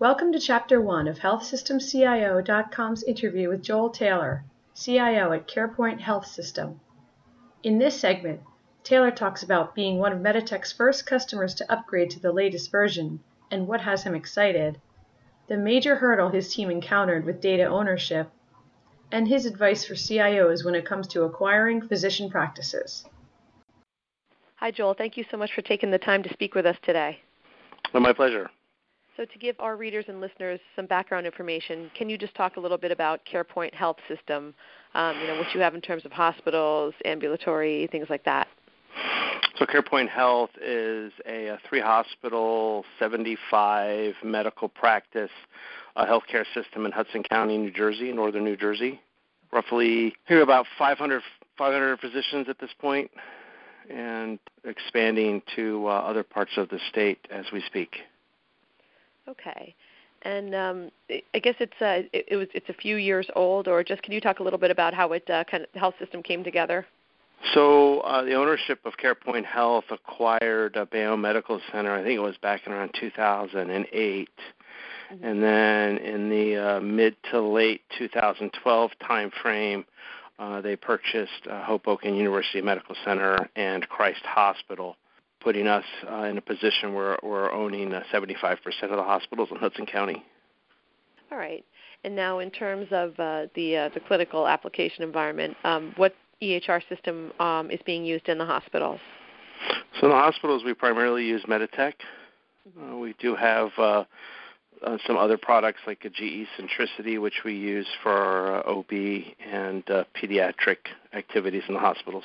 Welcome to Chapter 1 of HealthSystemCIO.com's interview with Joel Taylor, CIO at CarePoint Health System. In this segment, Taylor talks about being one of Meditech's first customers to upgrade to the latest version and what has him excited, the major hurdle his team encountered with data ownership, and his advice for CIOs when it comes to acquiring physician practices. Hi, Joel. Thank you so much for taking the time to speak with us today. Well, my pleasure. So, to give our readers and listeners some background information, can you just talk a little bit about CarePoint Health System? Um, you know, what you have in terms of hospitals, ambulatory, things like that. So, CarePoint Health is a, a three hospital, 75 medical practice uh, healthcare system in Hudson County, New Jersey, northern New Jersey. Roughly, here about 500, 500 physicians at this point, and expanding to uh, other parts of the state as we speak. Okay. And um, I guess it's uh, it, it, was it's a few years old, or just can you talk a little bit about how it uh, kind of the health system came together? So uh, the ownership of CarePoint Health acquired uh, Bayonne Medical Center. I think it was back in around 2008, mm-hmm. and then in the uh, mid to late 2012 timeframe, uh, they purchased uh, Hoboken University Medical Center and Christ Hospital putting us uh, in a position where we're owning uh, 75% of the hospitals in Hudson County. All right. And now, in terms of uh, the uh, the clinical application environment, um, what EHR system um, is being used in the hospitals? So, in the hospitals, we primarily use Meditech. Mm-hmm. Uh, we do have uh, some other products like a GE Centricity, which we use for OB and pediatric activities in the hospitals.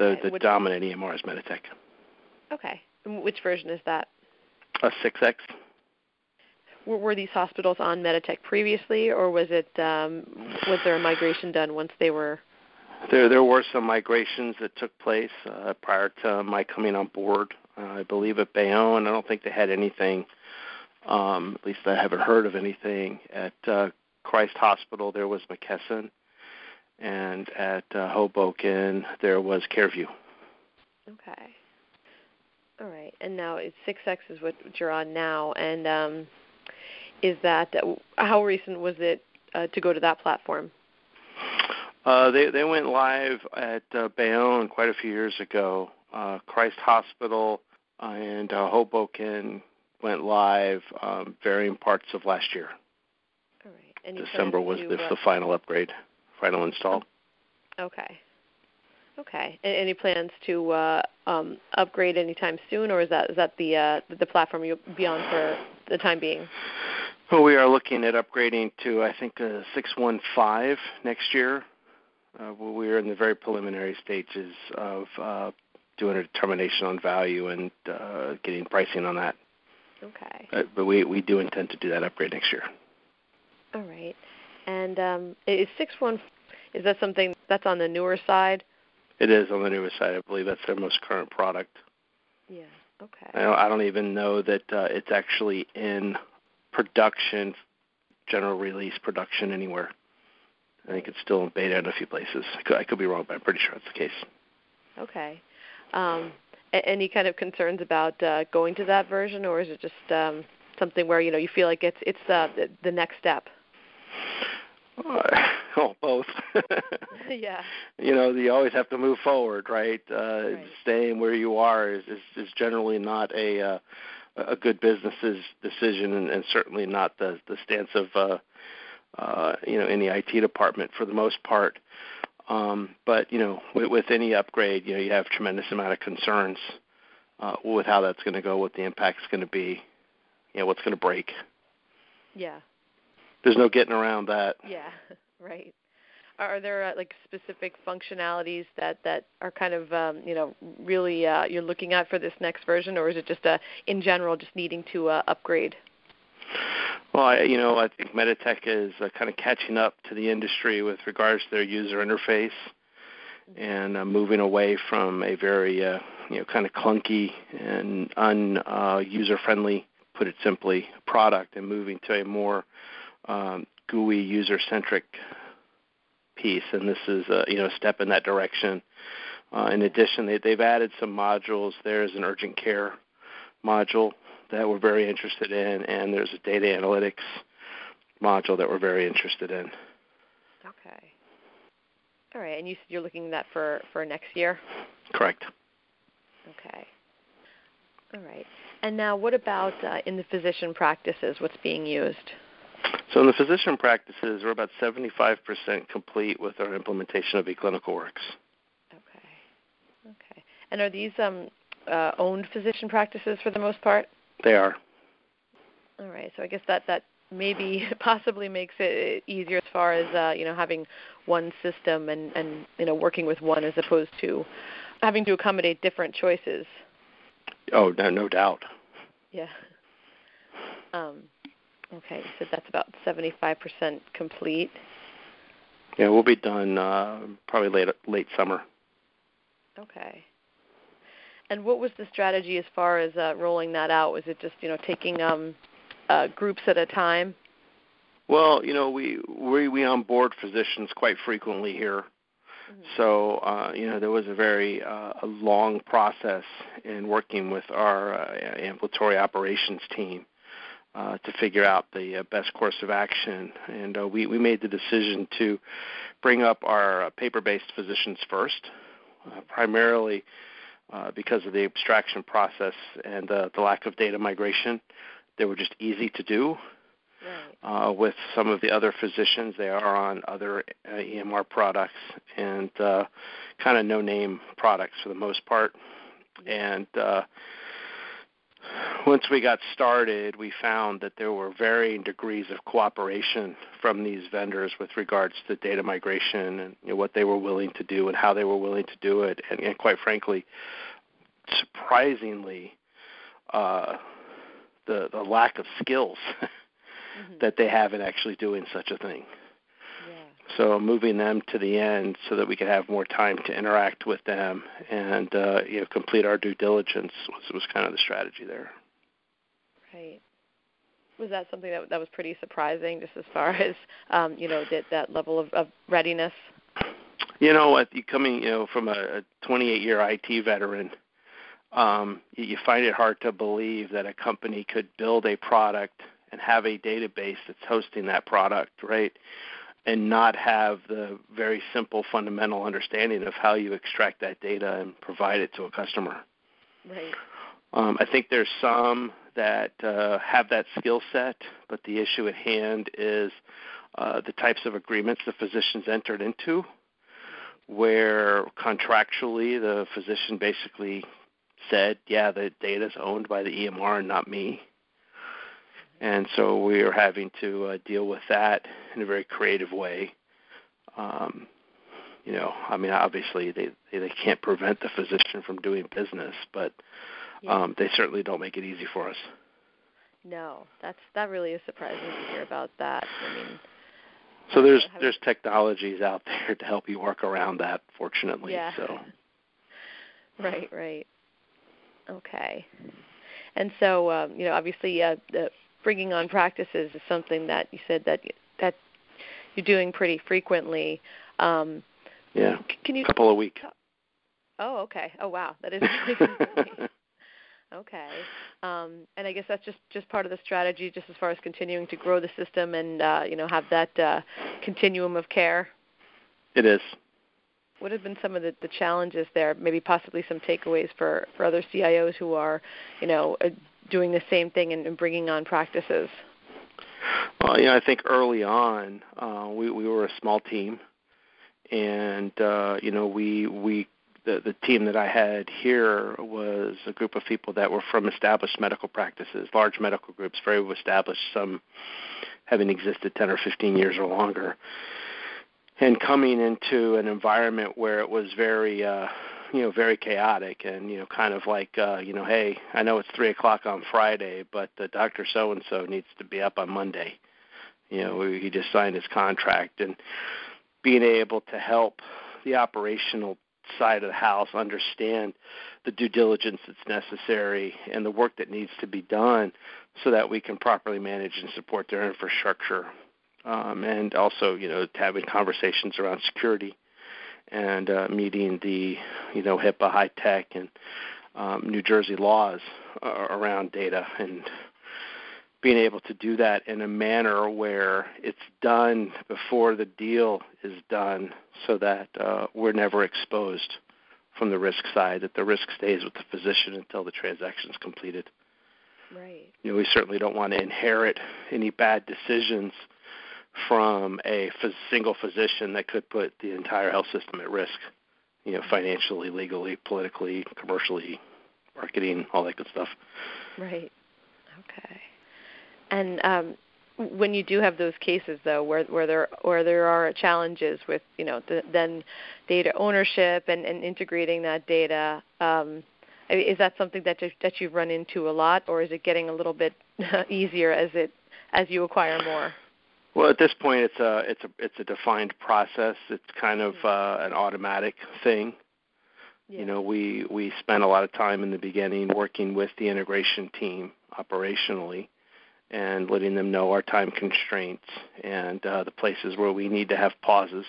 Okay. The, the dominant EMR is Meditech. Okay. And which version is that? A 6X. Were, were these hospitals on Meditech previously, or was it um, was there a migration done once they were? There there were some migrations that took place uh, prior to my coming on board. Uh, I believe at Bayonne, I don't think they had anything. Um, at least I haven't heard of anything at uh, Christ Hospital. There was McKesson, and at uh, Hoboken there was CareView. Okay. All right, and now it's six X is what you're on now, and um, is that how recent was it uh, to go to that platform? Uh, they they went live at uh, Bayonne quite a few years ago. Uh, Christ Hospital and uh, Hoboken went live um, varying parts of last year. All right. And December was the, the final upgrade, final install. Okay. Okay. Any plans to uh, um, upgrade anytime soon, or is that is that the uh, the platform you'll be on for the time being? Well, we are looking at upgrading to I think a 615 next year. Uh, we are in the very preliminary stages of uh, doing a determination on value and uh, getting pricing on that. Okay. Uh, but we we do intend to do that upgrade next year. All right. And um, is 615 is that something that's on the newer side? It is on the newest side. I believe that's their most current product. Yeah. Okay. I don't, I don't even know that uh, it's actually in production, general release production anywhere. I think it's still in beta in a few places. I could, I could be wrong, but I'm pretty sure that's the case. Okay. Um, any kind of concerns about uh, going to that version, or is it just um, something where you know you feel like it's it's uh, the, the next step? Uh, oh, both. yeah. You know, you always have to move forward, right? Uh, right. Staying where you are is, is, is generally not a uh, a good business's decision, and, and certainly not the the stance of uh, uh, you know any IT department for the most part. Um, but you know, with, with any upgrade, you know, you have tremendous amount of concerns uh, with how that's going to go, what the impact is going to be, you know, what's going to break. Yeah, there's no getting around that. Yeah, right. Are there uh, like specific functionalities that that are kind of um, you know really uh, you're looking at for this next version, or is it just uh, in general just needing to uh, upgrade? Well, I, you know, I think Meditech is uh, kind of catching up to the industry with regards to their user interface and uh, moving away from a very, uh, you know, kind of clunky and un uh, user friendly, put it simply, product, and moving to a more um, GUI user centric piece, and this is a you know a step in that direction. Uh, in addition, they, they've added some modules. There's an urgent care module that we're very interested in, and there's a data analytics module that we're very interested in. Okay. All right, and you said you're looking at that for for next year. Correct. Okay. All right. And now, what about uh, in the physician practices? What's being used? So, in the physician practices, we're about 75% complete with our implementation of eClinicalWorks. Okay. Okay. And are these um, uh, owned physician practices for the most part? They are. All right. So I guess that that maybe possibly makes it easier as far as uh, you know having one system and and you know working with one as opposed to having to accommodate different choices. Oh, no, no doubt. Yeah. Um, okay, you said that's about 75% complete. Yeah, we'll be done uh, probably late late summer. Okay. And what was the strategy as far as uh, rolling that out? Was it just you know taking um, uh, groups at a time? Well, you know, we we we onboard physicians quite frequently here, mm-hmm. so uh, you know there was a very uh, a long process in working with our uh, ambulatory operations team uh, to figure out the uh, best course of action, and uh, we we made the decision to bring up our uh, paper-based physicians first, uh, primarily uh, because of the abstraction process and uh, the lack of data migration. They were just easy to do right. uh, with some of the other physicians. They are on other uh, EMR products and uh, kind of no-name products for the most part. And uh, once we got started, we found that there were varying degrees of cooperation from these vendors with regards to data migration and you know, what they were willing to do and how they were willing to do it. And, and quite frankly, surprisingly, uh, the the lack of skills mm-hmm. that they have in actually doing such a thing. So moving them to the end so that we could have more time to interact with them and uh, you know complete our due diligence was was kind of the strategy there. Right. Was that something that that was pretty surprising, just as far as um, you know that that level of, of readiness? You know, you coming you know from a 28 year IT veteran, um, you find it hard to believe that a company could build a product and have a database that's hosting that product, right? And not have the very simple fundamental understanding of how you extract that data and provide it to a customer. Right. Um, I think there's some that uh, have that skill set, but the issue at hand is uh, the types of agreements the physicians entered into, where contractually the physician basically said, yeah, the data is owned by the EMR and not me. And so we are having to uh, deal with that in a very creative way. Um, you know, I mean, obviously they they can't prevent the physician from doing business, but yeah. um, they certainly don't make it easy for us. No, that's that really is surprising to hear about that. I mean, so there's there's technologies out there to help you work around that. Fortunately, yeah. so. Right, right. Okay. And so, um, you know, obviously, uh, the bringing on practices is something that you said that that you're doing pretty frequently. Um, yeah. Can you? A couple a week. Oh, okay. Oh, wow. That is okay. Um, and I guess that's just just part of the strategy, just as far as continuing to grow the system and uh, you know have that uh, continuum of care. It is what have been some of the, the challenges there? Maybe possibly some takeaways for, for other CIOs who are, you know, uh, doing the same thing and, and bringing on practices. Well, you know, I think early on uh, we we were a small team, and uh, you know we we the the team that I had here was a group of people that were from established medical practices, large medical groups, very established, some having existed 10 or 15 years or longer and coming into an environment where it was very uh you know very chaotic and you know kind of like uh you know hey i know it's three o'clock on friday but the doctor so and so needs to be up on monday. You know he just signed his contract and being able to help the operational side of the house understand the due diligence that's necessary and the work that needs to be done so that we can properly manage and support their infrastructure um, and also you know having conversations around security and uh, meeting the you know HIPAA, HITECH, and um, New Jersey laws uh, around data and being able to do that in a manner where it's done before the deal is done so that uh, we're never exposed from the risk side, that the risk stays with the physician until the transaction is completed. Right. You know, we certainly don't want to inherit any bad decisions from a single physician that could put the entire health system at risk. You know, financially, legally, politically, commercially, marketing, all that good stuff. Right. Okay. And um, when you do have those cases, though, where where there where there are challenges with you know the, then data ownership and, and integrating that data, um, is that something that you, that you've run into a lot, or is it getting a little bit easier as it as you acquire more? Well, at this point, it's a it's a it's a defined process. It's kind of uh, an automatic thing. Yeah. You know, we we spent a lot of time in the beginning working with the integration team operationally, and letting them know our time constraints and uh, the places where we need to have pauses,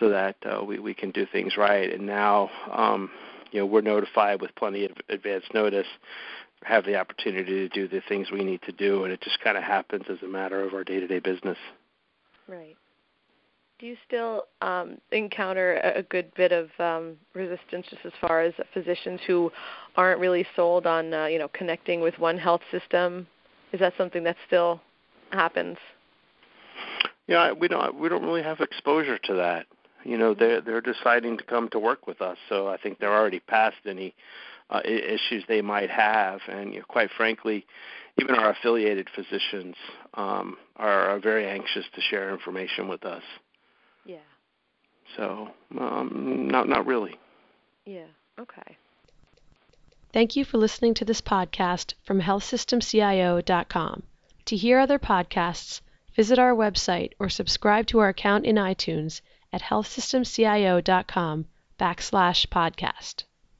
so that uh, we we can do things right. And now, um, you know, we're notified with plenty of advance notice, have the opportunity to do the things we need to do, and it just kind of happens as a matter of our day-to-day business. Right. Do you still um, encounter a, good bit of um, resistance, just as far as physicians who aren't really sold on, uh, you know, connecting with one health system? Is that something that still happens? Yeah, we don't we don't really have exposure to that. You know, they're they're deciding to come to work with us, so I think they're already past any uh, issues they might have, and you know, quite frankly, even our affiliated physicians um, are, are very anxious to share information with us. Yeah. So, um, not not really. Yeah. Okay. Thank you for listening to this podcast from healthsystemcio.com. To hear other podcasts, visit our website or subscribe to our account in iTunes at healthsystemcio.com backslash podcast.